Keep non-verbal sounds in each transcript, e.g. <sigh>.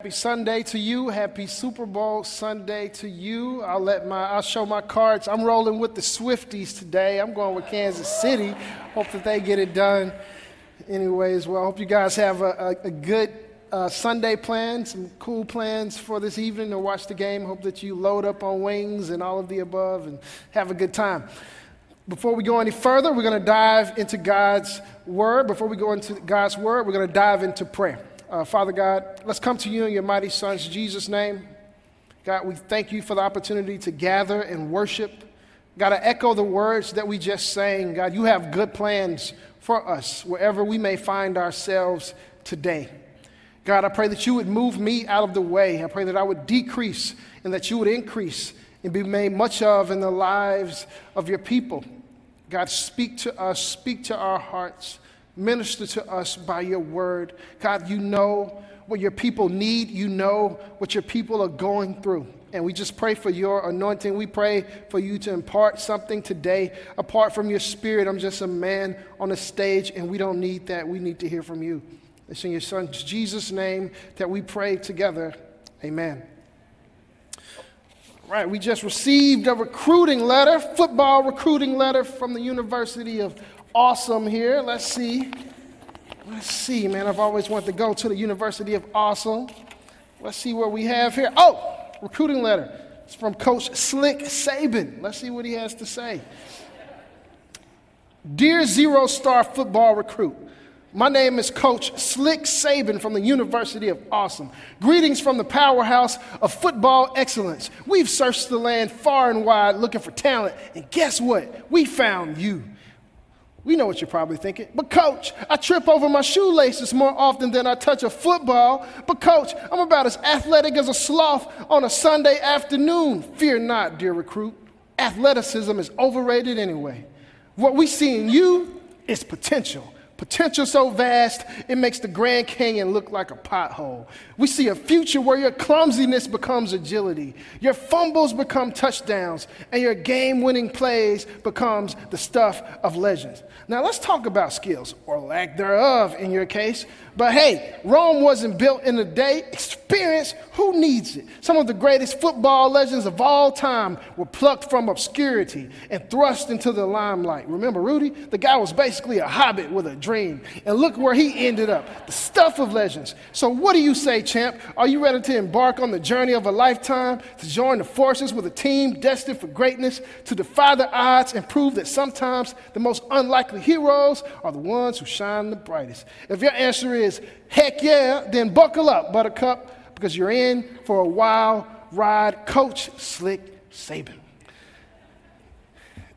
Happy Sunday to you. Happy Super Bowl Sunday to you. I'll let my I'll show my cards. I'm rolling with the Swifties today. I'm going with Kansas City. Hope that they get it done. Anyways, well, I hope you guys have a, a, a good uh, Sunday plan, some cool plans for this evening to watch the game. Hope that you load up on wings and all of the above and have a good time. Before we go any further, we're going to dive into God's Word. Before we go into God's Word, we're going to dive into prayer. Uh, Father God, let's come to you in your mighty Son's Jesus' name. God, we thank you for the opportunity to gather and worship. God, to echo the words that we just sang. God, you have good plans for us wherever we may find ourselves today. God, I pray that you would move me out of the way. I pray that I would decrease and that you would increase and be made much of in the lives of your people. God, speak to us, speak to our hearts. Minister to us by your word. God, you know what your people need, you know what your people are going through. And we just pray for your anointing. We pray for you to impart something today. Apart from your spirit, I'm just a man on a stage, and we don't need that. We need to hear from you. It's in your son Jesus' name that we pray together. Amen. Right, we just received a recruiting letter, football recruiting letter from the University of awesome here. Let's see. Let's see, man. I've always wanted to go to the University of Awesome. Let's see what we have here. Oh, recruiting letter. It's from Coach Slick Saban. Let's see what he has to say. Dear Zero Star Football Recruit, my name is Coach Slick Saban from the University of Awesome. Greetings from the powerhouse of football excellence. We've searched the land far and wide looking for talent, and guess what? We found you. We know what you're probably thinking. But, coach, I trip over my shoelaces more often than I touch a football. But, coach, I'm about as athletic as a sloth on a Sunday afternoon. Fear not, dear recruit. Athleticism is overrated anyway. What we see in you is potential. Potential so vast, it makes the Grand Canyon look like a pothole. We see a future where your clumsiness becomes agility, your fumbles become touchdowns, and your game winning plays becomes the stuff of legends. Now, let's talk about skills, or lack thereof in your case. But hey, Rome wasn't built in a day. Experience, who needs it? Some of the greatest football legends of all time were plucked from obscurity and thrust into the limelight. Remember Rudy? The guy was basically a hobbit with a dream. And look where he ended up the stuff of legends. So, what do you say, champ? Are you ready to embark on the journey of a lifetime, to join the forces with a team destined for greatness, to defy the odds and prove that sometimes the most unlikely heroes are the ones who shine the brightest? If your answer is, heck yeah, then buckle up, Buttercup, because you're in for a wild ride. Coach Slick Saban.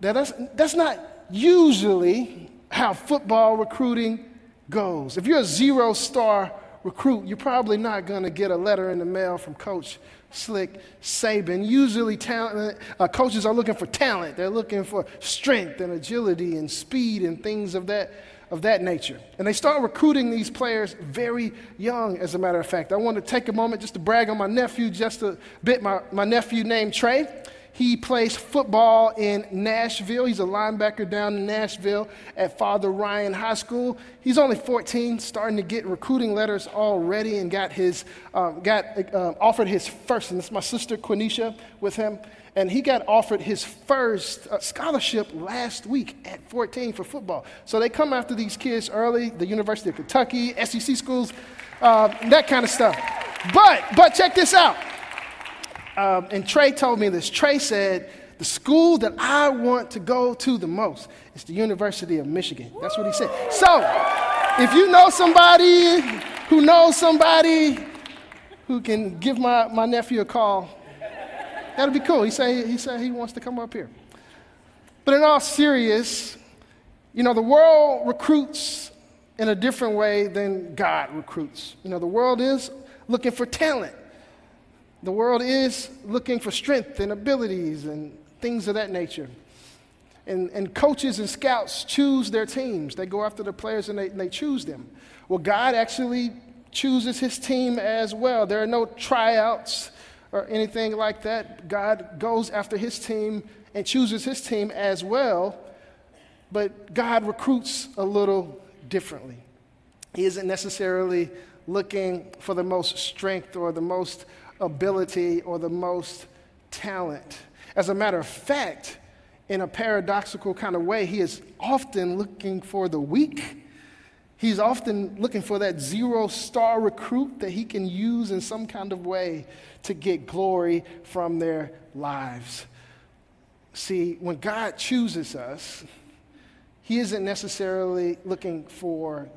Now, that's, that's not usually how football recruiting goes. If you're a zero star recruit, you're probably not going to get a letter in the mail from Coach Slick Saban. Usually, talent, uh, coaches are looking for talent. They're looking for strength and agility and speed and things of that of that nature. And they start recruiting these players very young, as a matter of fact. I want to take a moment just to brag on my nephew just a bit. My, my nephew named Trey. He plays football in Nashville. He's a linebacker down in Nashville at Father Ryan High School. He's only 14, starting to get recruiting letters already, and got his um, got uh, offered his first. And it's my sister Quenisha with him and he got offered his first uh, scholarship last week at 14 for football. So they come after these kids early, the University of Kentucky, SEC schools, uh, that kind of stuff. But, but check this out. Um, and Trey told me this. Trey said, the school that I want to go to the most is the University of Michigan. That's what he said. So, if you know somebody who knows somebody who can give my, my nephew a call, That'll be cool. He said he, said he wants to come up here. But in all serious, you know, the world recruits in a different way than God recruits. You know, the world is looking for talent. The world is looking for strength and abilities and things of that nature. And, and coaches and scouts choose their teams. They go after the players and they, and they choose them. Well, God actually chooses his team as well. There are no tryouts or anything like that. God goes after his team and chooses his team as well, but God recruits a little differently. He isn't necessarily looking for the most strength or the most ability or the most talent. As a matter of fact, in a paradoxical kind of way, he is often looking for the weak. He's often looking for that zero star recruit that he can use in some kind of way to get glory from their lives. See, when God chooses us, he isn't necessarily looking for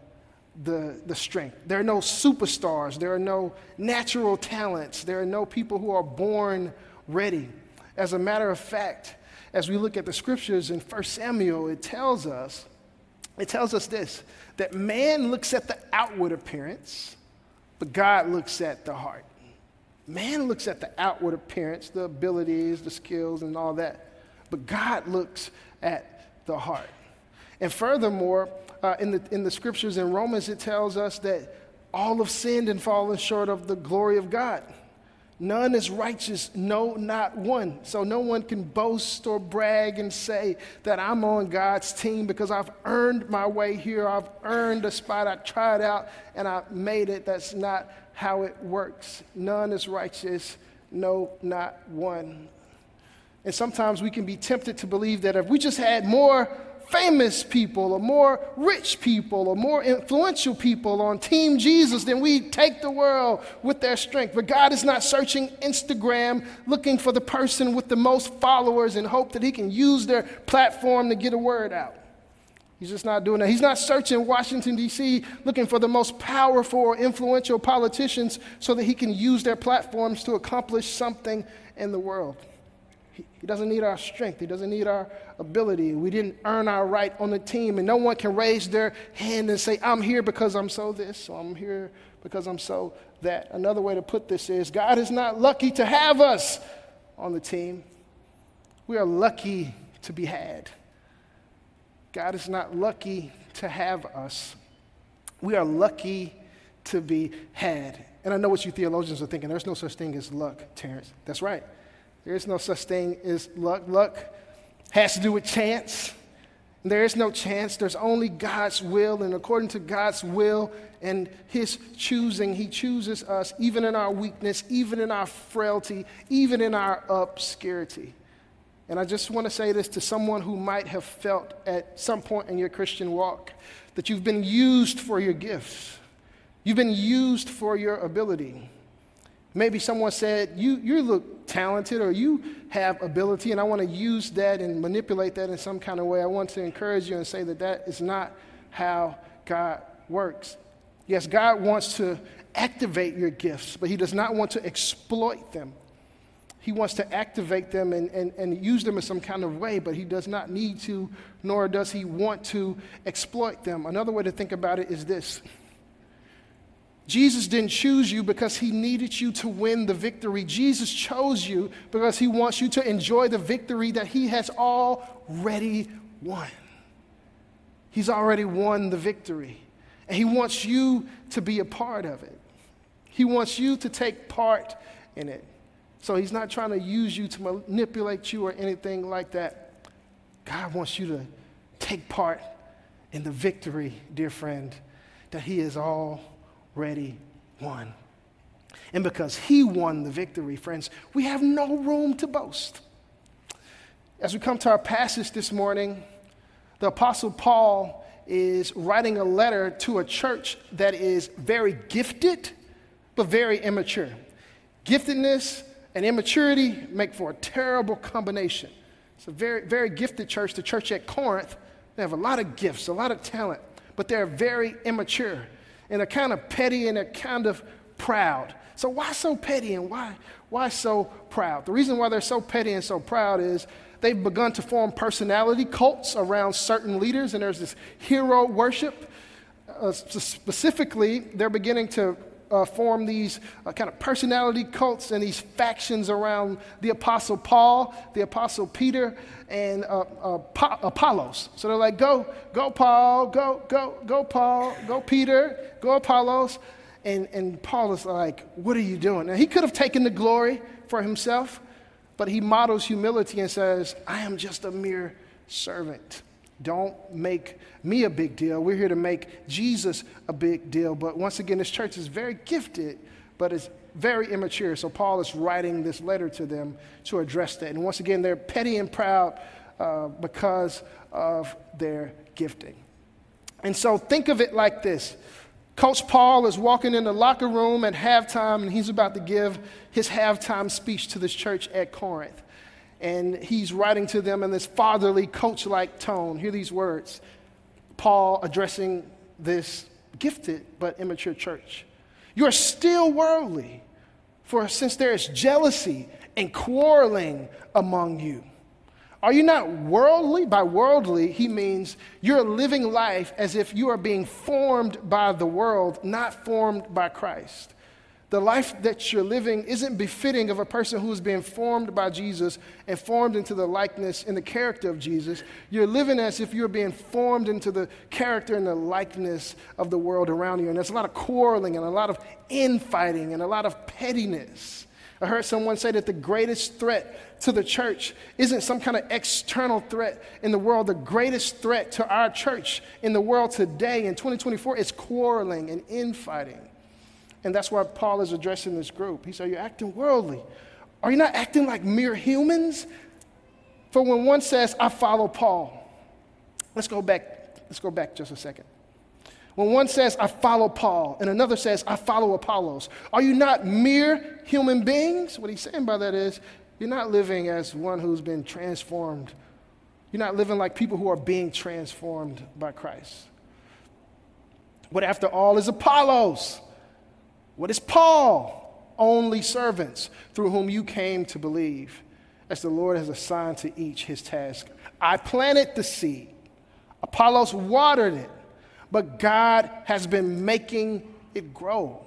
the, the strength. There are no superstars, there are no natural talents, there are no people who are born ready. As a matter of fact, as we look at the scriptures in 1 Samuel, it tells us, it tells us this that man looks at the outward appearance, but God looks at the heart. Man looks at the outward appearance, the abilities, the skills, and all that, but God looks at the heart. And furthermore, uh, in, the, in the scriptures in Romans, it tells us that all have sinned and fallen short of the glory of God. None is righteous, no, not one. So no one can boast or brag and say that I'm on God's team because I've earned my way here. I've earned a spot. I tried out and I made it. That's not how it works. None is righteous, no, not one. And sometimes we can be tempted to believe that if we just had more famous people or more rich people or more influential people on Team Jesus, than we take the world with their strength. But God is not searching Instagram looking for the person with the most followers and hope that he can use their platform to get a word out. He's just not doing that. He's not searching Washington, D.C., looking for the most powerful or influential politicians so that he can use their platforms to accomplish something in the world. He doesn't need our strength. He doesn't need our ability. We didn't earn our right on the team, and no one can raise their hand and say, I'm here because I'm so this, or I'm here because I'm so that. Another way to put this is God is not lucky to have us on the team. We are lucky to be had. God is not lucky to have us. We are lucky to be had. And I know what you theologians are thinking. There's no such thing as luck, Terence. That's right. There is no such thing as luck. Luck has to do with chance. There is no chance. There's only God's will. And according to God's will and His choosing, He chooses us even in our weakness, even in our frailty, even in our obscurity. And I just want to say this to someone who might have felt at some point in your Christian walk that you've been used for your gifts, you've been used for your ability. Maybe someone said, you, you look talented or you have ability, and I want to use that and manipulate that in some kind of way. I want to encourage you and say that that is not how God works. Yes, God wants to activate your gifts, but He does not want to exploit them. He wants to activate them and, and, and use them in some kind of way, but He does not need to, nor does He want to exploit them. Another way to think about it is this Jesus didn't choose you because he needed you to win the victory. Jesus chose you because he wants you to enjoy the victory that he has already won. He's already won the victory, and he wants you to be a part of it. He wants you to take part in it. So he's not trying to use you to manipulate you or anything like that. God wants you to take part in the victory, dear friend, that he is all already won. And because he won the victory, friends, we have no room to boast. As we come to our passage this morning, the Apostle Paul is writing a letter to a church that is very gifted, but very immature. Giftedness and immaturity make for a terrible combination. It's a very, very gifted church, the church at Corinth. They have a lot of gifts, a lot of talent, but they're very immature and are kind of petty and are kind of proud. So why so petty and why, why so proud? The reason why they're so petty and so proud is they've begun to form personality cults around certain leaders, and there's this hero worship. Uh, specifically, they're beginning to uh, form these uh, kind of personality cults and these factions around the Apostle Paul, the Apostle Peter, and uh, uh Apollos. So they're like, go, go, Paul, go, go, go, Paul, go, Peter, go, Apollos. And, and Paul is like, what are you doing? Now, he could have taken the glory for himself, but he models humility and says, I am just a mere servant. Don't make me a big deal. We're here to make Jesus a big deal. But once again, this church is very gifted, but it's very immature. So Paul is writing this letter to them to address that. And once again, they're petty and proud uh, because of their gifting. And so think of it like this Coach Paul is walking in the locker room at halftime, and he's about to give his halftime speech to this church at Corinth. And he's writing to them in this fatherly, coach like tone. Hear these words Paul addressing this gifted but immature church. You are still worldly, for since there is jealousy and quarreling among you, are you not worldly? By worldly, he means you're living life as if you are being formed by the world, not formed by Christ. The life that you're living isn't befitting of a person who is being formed by Jesus and formed into the likeness and the character of Jesus. You're living as if you're being formed into the character and the likeness of the world around you. And there's a lot of quarreling and a lot of infighting and a lot of pettiness. I heard someone say that the greatest threat to the church isn't some kind of external threat in the world. The greatest threat to our church in the world today in 2024 is quarreling and infighting. And that's why Paul is addressing this group. He said, You're acting worldly. Are you not acting like mere humans? For when one says, I follow Paul, let's go back, let's go back just a second. When one says, I follow Paul, and another says, I follow Apollos, are you not mere human beings? What he's saying by that is, you're not living as one who's been transformed. You're not living like people who are being transformed by Christ. What, after all, is Apollos? What is Paul? Only servants through whom you came to believe, as the Lord has assigned to each his task. I planted the seed, Apollos watered it but God has been making it grow.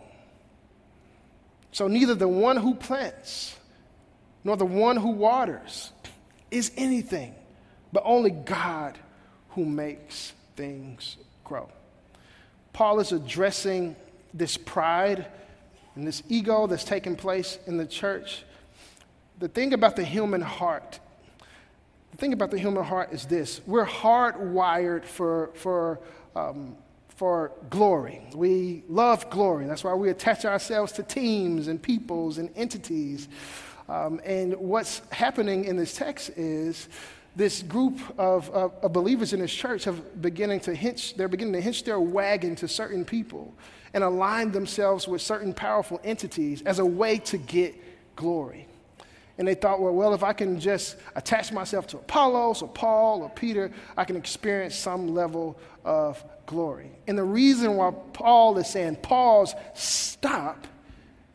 So neither the one who plants nor the one who waters is anything, but only God who makes things grow. Paul is addressing this pride and this ego that's taking place in the church. The thing about the human heart, the thing about the human heart is this we're hardwired for, for um, for glory. We love glory. That's why we attach ourselves to teams and peoples and entities. Um, and what's happening in this text is this group of, of, of, believers in this church have beginning to hitch, they're beginning to hitch their wagon to certain people and align themselves with certain powerful entities as a way to get glory. And they thought, well, well, if I can just attach myself to Apollos or Paul or Peter, I can experience some level of glory. And the reason why Paul is saying, pause, stop,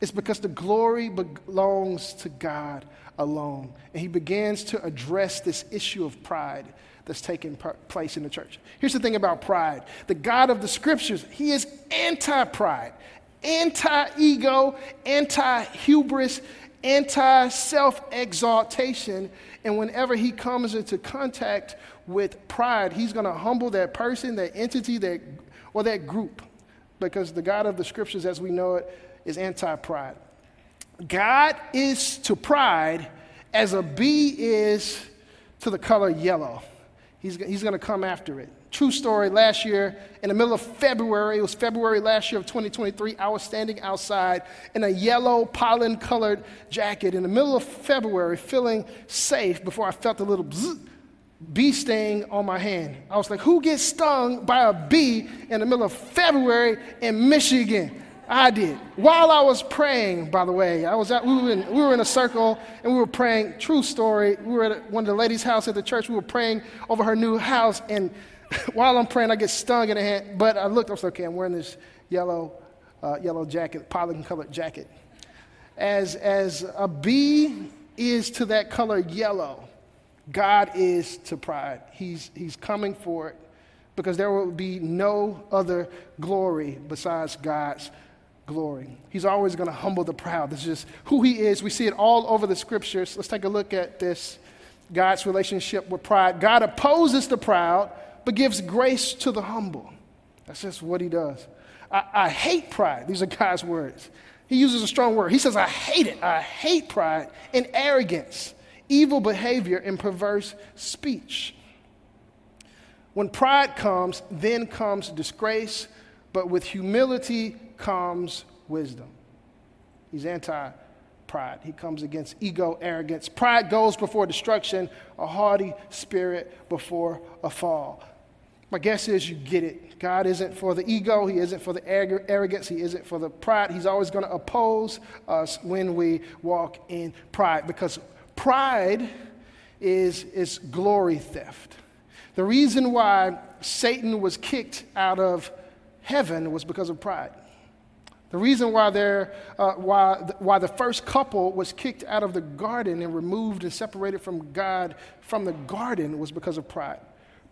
is because the glory belongs to God alone. And he begins to address this issue of pride that's taking place in the church. Here's the thing about pride the God of the scriptures, he is anti pride, anti ego, anti hubris, anti self exaltation. And whenever he comes into contact with pride, he's going to humble that person, that entity, that, or that group. Because the God of the scriptures, as we know it, is anti pride. God is to pride as a bee is to the color yellow. He's, he's going to come after it. True story, last year, in the middle of February, it was February last year of 2023, I was standing outside in a yellow pollen colored jacket in the middle of February, feeling safe before I felt a little bzz, bee sting on my hand. I was like, who gets stung by a bee in the middle of February in Michigan? I did. While I was praying, by the way, I was at, we, were in, we were in a circle and we were praying. True story. We were at one of the ladies' house at the church. We were praying over her new house, and <laughs> while I'm praying, I get stung in the hand, but I looked, I was like, okay, I'm wearing this yellow, uh, yellow jacket, pollen colored jacket. As, as a bee is to that color yellow, God is to pride. He's, he's coming for it because there will be no other glory besides God's glory. He's always going to humble the proud. This is just who he is. We see it all over the scriptures. Let's take a look at this God's relationship with pride. God opposes the proud but gives grace to the humble. That's just what he does. I, I hate pride. These are God's words. He uses a strong word. He says, I hate it. I hate pride and arrogance, evil behavior, and perverse speech. When pride comes, then comes disgrace, but with humility comes wisdom. He's anti pride. He comes against ego, arrogance. Pride goes before destruction, a haughty spirit before a fall. My guess is you get it. God isn't for the ego, He isn't for the arrogance, He isn't for the pride. He's always going to oppose us when we walk in pride because pride is, is glory theft. The reason why Satan was kicked out of heaven was because of pride. The reason why, uh, why, why the first couple was kicked out of the garden and removed and separated from God from the garden was because of pride.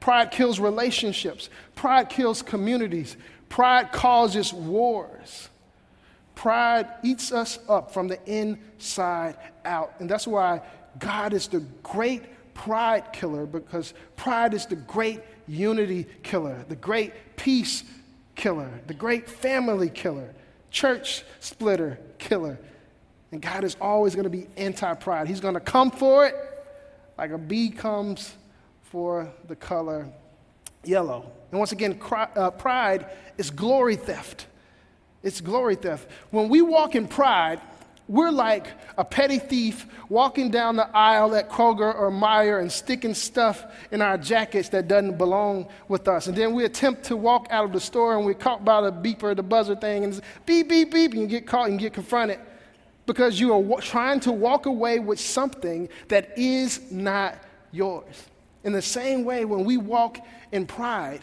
Pride kills relationships, pride kills communities, pride causes wars. Pride eats us up from the inside out. And that's why God is the great pride killer because pride is the great unity killer, the great peace killer, the great family killer, church splitter killer. And God is always going to be anti pride. He's going to come for it like a bee comes for the color yellow. And once again, uh, pride is glory theft. It's glory theft. When we walk in pride, we're like a petty thief walking down the aisle at Kroger or Meijer and sticking stuff in our jackets that doesn't belong with us. And then we attempt to walk out of the store and we're caught by the beeper, the buzzer thing, and beep, beep, beep, and you get caught and get confronted because you are trying to walk away with something that is not yours. In the same way, when we walk in pride,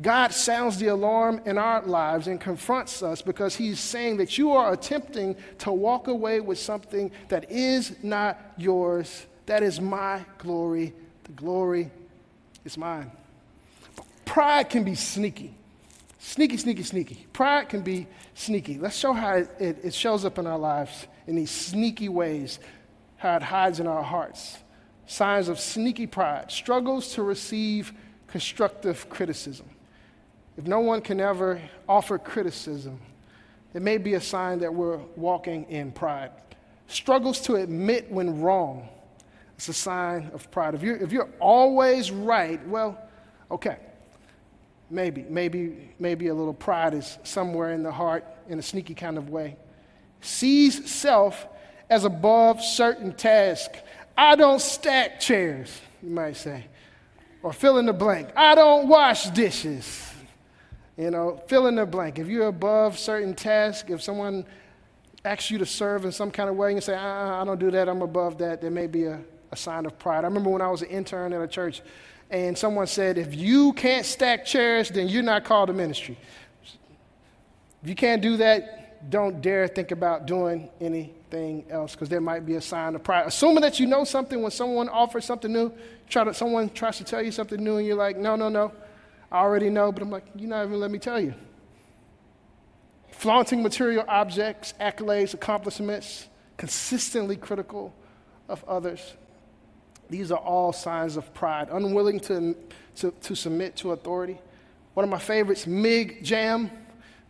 God sounds the alarm in our lives and confronts us because He's saying that you are attempting to walk away with something that is not yours. That is my glory. The glory is mine. Pride can be sneaky. Sneaky, sneaky, sneaky. Pride can be sneaky. Let's show how it, it, it shows up in our lives in these sneaky ways, how it hides in our hearts. Signs of sneaky pride, struggles to receive constructive criticism. If no one can ever offer criticism, it may be a sign that we're walking in pride. Struggles to admit when wrong, it's a sign of pride. If you're, if you're always right, well, okay. Maybe, maybe, maybe a little pride is somewhere in the heart in a sneaky kind of way. Sees self as above certain tasks. I don't stack chairs, you might say. Or fill in the blank. I don't wash dishes. You know, fill in the blank. If you're above certain tasks, if someone asks you to serve in some kind of way and you say, uh, I don't do that, I'm above that, there may be a, a sign of pride. I remember when I was an intern at a church and someone said, if you can't stack chairs, then you're not called to ministry. If you can't do that, don't dare think about doing anything else because there might be a sign of pride. Assuming that you know something when someone offers something new, try to, someone tries to tell you something new and you're like, no, no, no. I already know, but I'm like, you're not even let me tell you. Flaunting material objects, accolades, accomplishments, consistently critical of others. These are all signs of pride, unwilling to, to, to submit to authority. One of my favorites, MIG jam.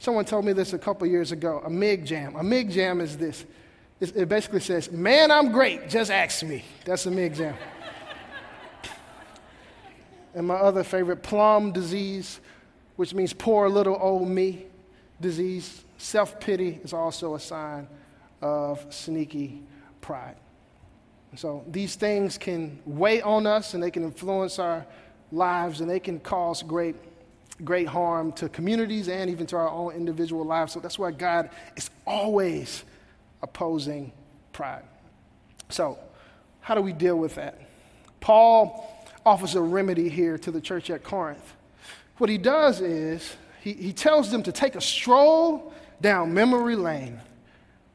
Someone told me this a couple years ago. A MIG jam. A MIG jam is this. It basically says, Man, I'm great, just ask me. That's a MIG jam and my other favorite, plum disease, which means poor little old me disease. Self pity is also a sign of sneaky pride. And so these things can weigh on us and they can influence our lives and they can cause great, great harm to communities and even to our own individual lives. So that's why God is always opposing pride. So, how do we deal with that? Paul offers a remedy here to the church at Corinth. What he does is he, he tells them to take a stroll down memory lane.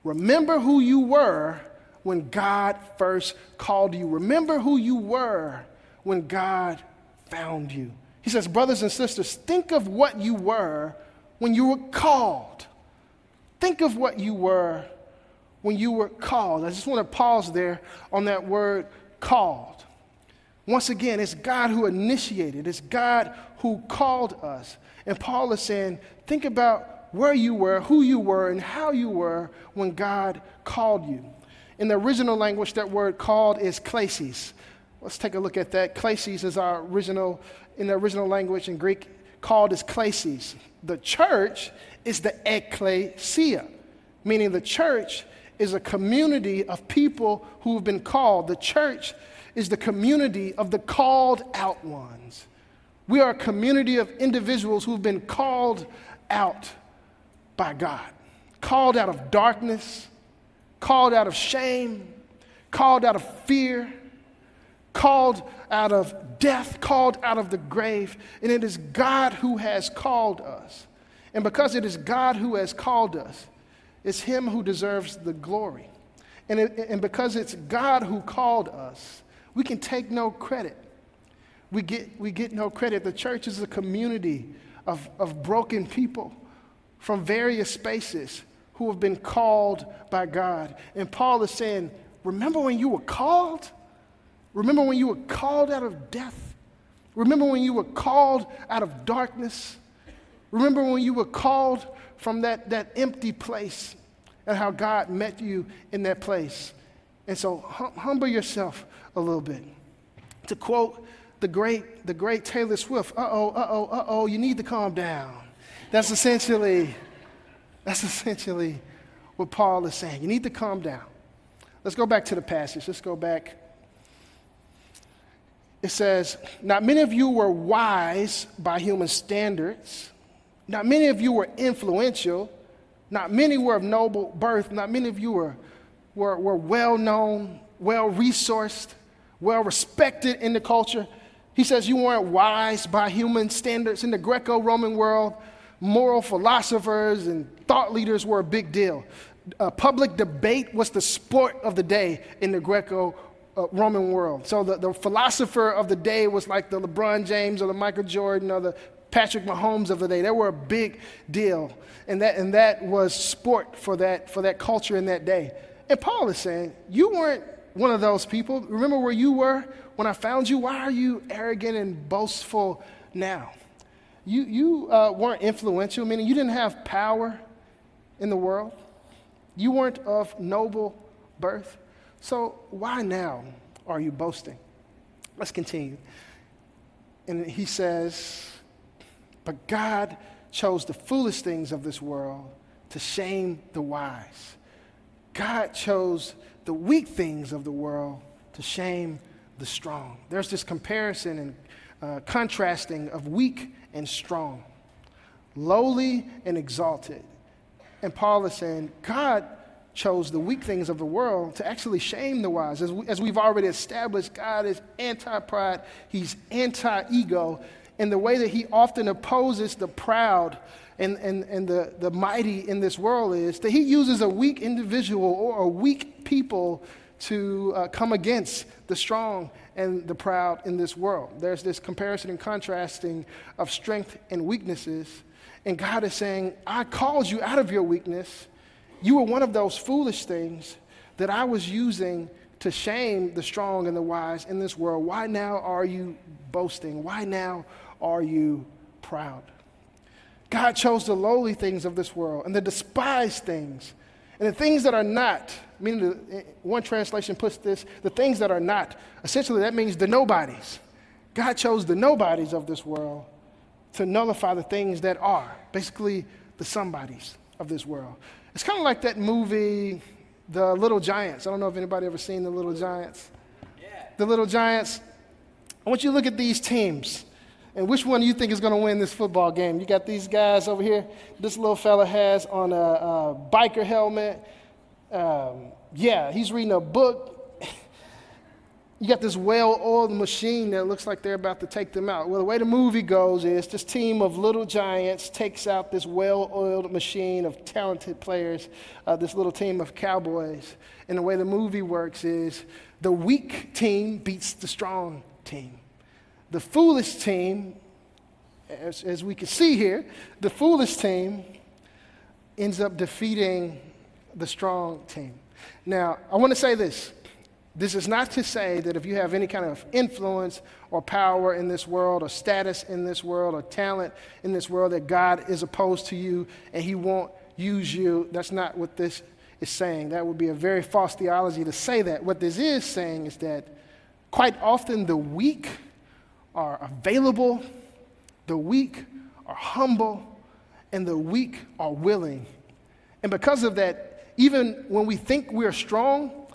Remember who you were when God first called you. Remember who you were when God found you. He says, Brothers and sisters, think of what you were when you were called. Think of what you were when you were called. I just want to pause there on that word called. Once again, it's God who initiated, it's God who called us. And Paul is saying, think about where you were, who you were, and how you were when God called you. In the original language, that word called is klesis. Let's take a look at that. Klesis is our original, in the original language in Greek, called as klesis. The church is the ecclesia, meaning the church is a community of people who have been called. The church is the community of the called out ones. We are a community of individuals who've been called out by God, called out of darkness, called out of shame, called out of fear, called out of death, called out of the grave. And it is God who has called us. And because it is God who has called us, it's Him who deserves the glory. And, it, and because it's God who called us, we can take no credit. We get, we get no credit. The church is a community of, of broken people from various spaces who have been called by God. And Paul is saying, Remember when you were called? Remember when you were called out of death? Remember when you were called out of darkness? Remember when you were called from that, that empty place and how God met you in that place. And so hum- humble yourself a little bit. To quote the great, the great Taylor Swift, uh oh, uh oh, uh oh, you need to calm down. That's essentially, that's essentially what Paul is saying. You need to calm down. Let's go back to the passage. Let's go back. It says, Not many of you were wise by human standards not many of you were influential. Not many were of noble birth. Not many of you were, were, were well known, well resourced, well respected in the culture. He says you weren't wise by human standards. In the Greco Roman world, moral philosophers and thought leaders were a big deal. Uh, public debate was the sport of the day in the Greco Roman world. So the, the philosopher of the day was like the LeBron James or the Michael Jordan or the Patrick Mahomes of the day. They were a big deal. And that, and that was sport for that, for that culture in that day. And Paul is saying, You weren't one of those people. Remember where you were when I found you? Why are you arrogant and boastful now? You, you uh, weren't influential, meaning you didn't have power in the world. You weren't of noble birth. So why now are you boasting? Let's continue. And he says, but God chose the foolish things of this world to shame the wise. God chose the weak things of the world to shame the strong. There's this comparison and uh, contrasting of weak and strong, lowly and exalted. And Paul is saying, God chose the weak things of the world to actually shame the wise. As, we, as we've already established, God is anti pride, He's anti ego, in the way that he often opposes the proud and, and, and the, the mighty in this world is that he uses a weak individual or a weak people to uh, come against the strong and the proud in this world. There's this comparison and contrasting of strength and weaknesses. And God is saying, I called you out of your weakness. You were one of those foolish things that I was using to shame the strong and the wise in this world. Why now are you boasting? Why now are you proud? God chose the lowly things of this world and the despised things and the things that are not, meaning the, eh, one translation puts this, the things that are not. Essentially, that means the nobodies. God chose the nobodies of this world to nullify the things that are, basically the somebodies of this world. It's kind of like that movie, The Little Giants. I don't know if anybody ever seen The Little Giants. Yeah. The Little Giants. I want you to look at these teams. And which one do you think is going to win this football game? You got these guys over here. This little fella has on a, a biker helmet. Um, yeah, he's reading a book. <laughs> you got this well oiled machine that looks like they're about to take them out. Well, the way the movie goes is this team of little giants takes out this well oiled machine of talented players, uh, this little team of cowboys. And the way the movie works is the weak team beats the strong team. The foolish team, as, as we can see here, the foolish team ends up defeating the strong team. Now, I want to say this. This is not to say that if you have any kind of influence or power in this world, or status in this world, or talent in this world, that God is opposed to you and He won't use you. That's not what this is saying. That would be a very false theology to say that. What this is saying is that Quite often, the weak are available, the weak are humble, and the weak are willing. And because of that, even when we think we're strong,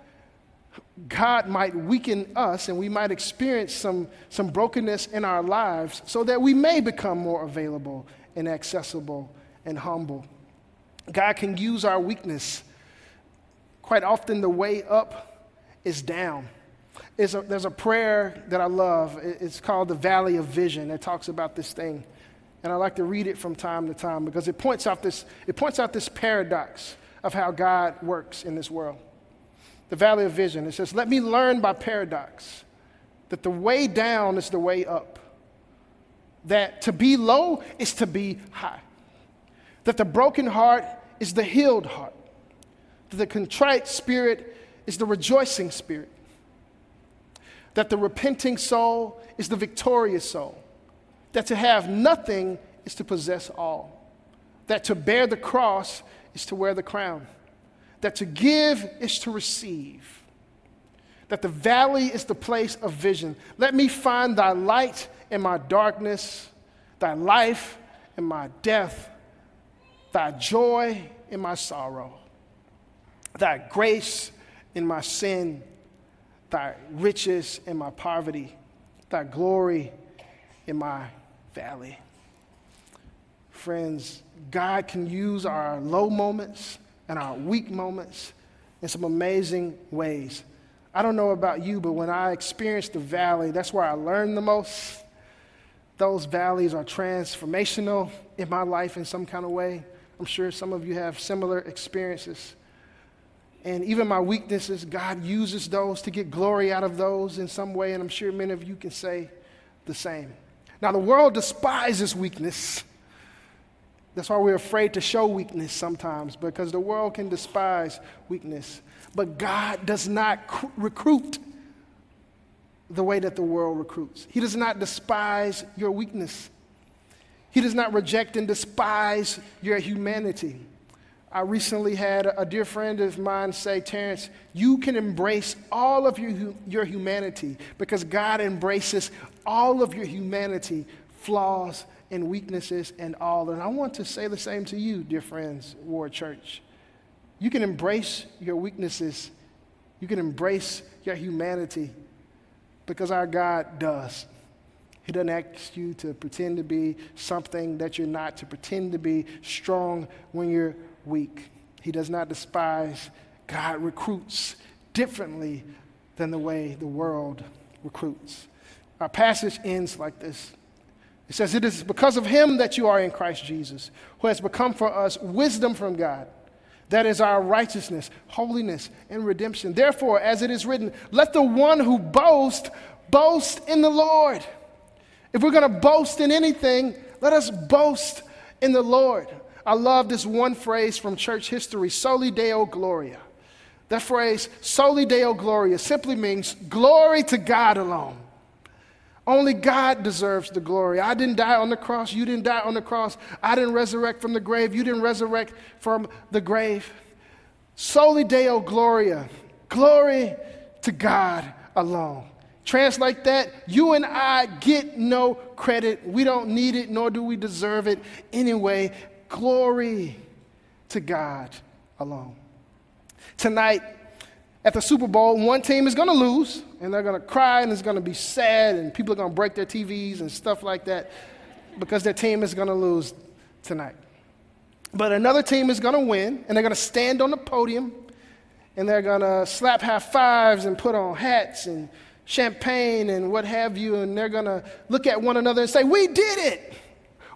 God might weaken us and we might experience some, some brokenness in our lives so that we may become more available and accessible and humble. God can use our weakness. Quite often, the way up is down. A, there's a prayer that I love. It's called the Valley of Vision. It talks about this thing. And I like to read it from time to time because it points out this, it points out this paradox of how God works in this world. The Valley of Vision. It says, Let me learn by paradox that the way down is the way up, that to be low is to be high, that the broken heart is the healed heart, that the contrite spirit is the rejoicing spirit, that the repenting soul is the victorious soul, that to have nothing is to possess all, that to bear the cross is to wear the crown, that to give is to receive, that the valley is the place of vision. Let me find thy light in my darkness, thy life in my death, thy joy in my sorrow, thy grace in my sin, thy riches in my poverty, thy glory in my valley. Friends, God can use our low moments and our weak moments in some amazing ways. I don't know about you, but when I experience the valley, that's where I learn the most. Those valleys are transformational in my life in some kind of way. I'm sure some of you have similar experiences. And even my weaknesses, God uses those to get glory out of those in some way, and I'm sure many of you can say the same. Now, the world despises weakness. That's why we're afraid to show weakness sometimes, because the world can despise weakness. But God does not cr- recruit the way that the world recruits. He does not despise your weakness. He does not reject and despise your humanity. I recently had a dear friend of mine say, Terence, you can embrace all of your, your humanity because God embraces all of your humanity, flaws and weaknesses and all. And I want to say the same to you, dear friends, Ward Church. You can embrace your weaknesses, you can embrace your humanity because our God does. He doesn't ask you to pretend to be something that you're not, to pretend to be strong when you're weak. He does not despise. God recruits differently than the way the world recruits. Our passage ends like this. It says, It is because of him that you are in Christ Jesus, who has become for us wisdom from God. That is our righteousness, holiness, and redemption. Therefore, as it is written, let the one who boasts boast in the Lord. If we're going to boast in anything, let us boast in the Lord. I love this one phrase from church history, soli deo gloria. That phrase, soli deo gloria, simply means glory to God alone. Only God deserves the glory. I didn't die on the cross. You didn't die on the cross. I didn't resurrect from the grave. You didn't resurrect from the grave. Soli Deo Gloria. Glory to God alone. Translate that, you and I get no credit. We don't need it, nor do we deserve it anyway. Glory to God alone. Tonight at the Super Bowl, one team is going to lose, and they're going to cry, and it's going to be sad, and people are going to break their TVs and stuff like that because their team is going to lose tonight. But another team is going to win, and they're going to stand on the podium, and they're going to slap high fives and put on hats and champagne and what have you, and they're going to look at one another and say, We did it!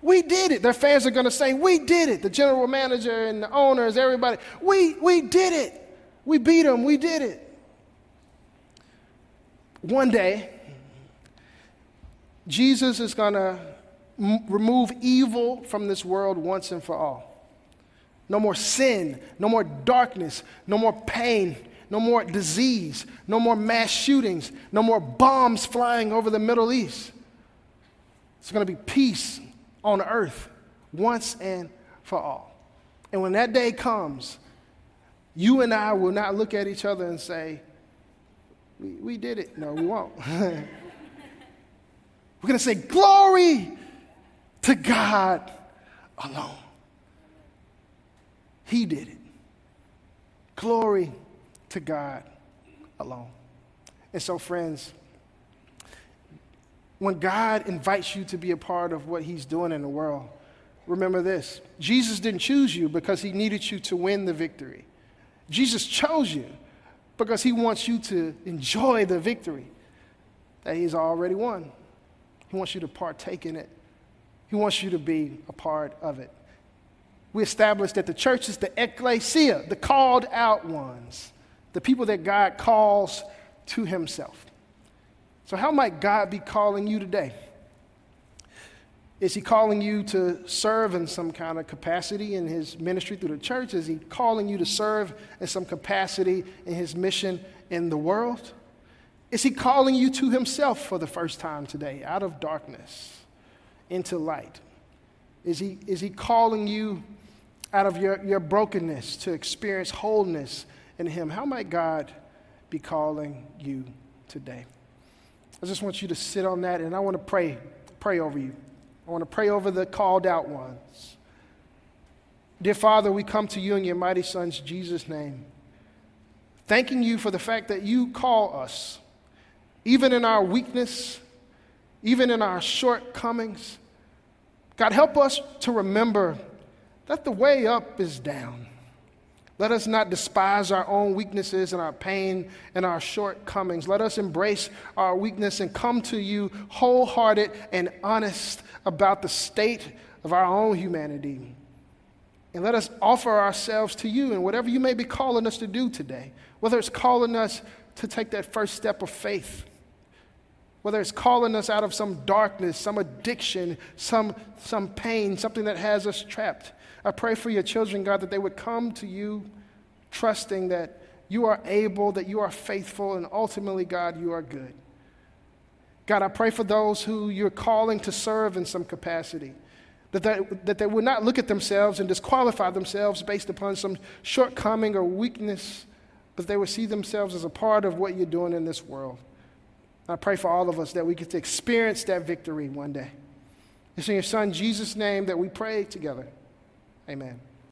We did it. Their fans are going to say, We did it. The general manager and the owners, everybody, we, we did it. We beat them. We did it. One day, Jesus is going to m- remove evil from this world once and for all. No more sin, no more darkness, no more pain, no more disease, no more mass shootings, no more bombs flying over the Middle East. It's going to be peace on earth once and for all. And when that day comes, you and I will not look at each other and say, We, we did it. No, we won't. <laughs> We're going to say, Glory to God alone. He did it. Glory to God alone. And so, friends, when God invites you to be a part of what He's doing in the world, remember this Jesus didn't choose you because He needed you to win the victory. Jesus chose you because He wants you to enjoy the victory that He's already won. He wants you to partake in it, He wants you to be a part of it. We established that the church is the ecclesia, the called out ones, the people that God calls to Himself. So, how might God be calling you today? Is he calling you to serve in some kind of capacity in his ministry through the church? Is he calling you to serve in some capacity in his mission in the world? Is he calling you to himself for the first time today, out of darkness into light? Is he, is he calling you out of your, your brokenness to experience wholeness in him? How might God be calling you today? I just want you to sit on that and I want to pray, pray over you. I want to pray over the called out ones. Dear Father, we come to you in your mighty Son's Jesus' name, thanking you for the fact that you call us, even in our weakness, even in our shortcomings. God, help us to remember that the way up is down. Let us not despise our own weaknesses and our pain and our shortcomings. Let us embrace our weakness and come to you wholehearted and honest about the state of our own humanity. And let us offer ourselves to you in whatever you may be calling us to do today, whether it's calling us to take that first step of faith, whether it's calling us out of some darkness, some addiction, some, some pain, something that has us trapped. I pray for your children, God, that they would come to you trusting that you are able, that you are faithful, and ultimately, God, you are good. God, I pray for those who you're calling to serve in some capacity, that they, that they would not look at themselves and disqualify themselves based upon some shortcoming or weakness, but they would see themselves as a part of what you're doing in this world. I pray for all of us that we get to experience that victory one day. It's in your Son, Jesus' name, that we pray together. Amen.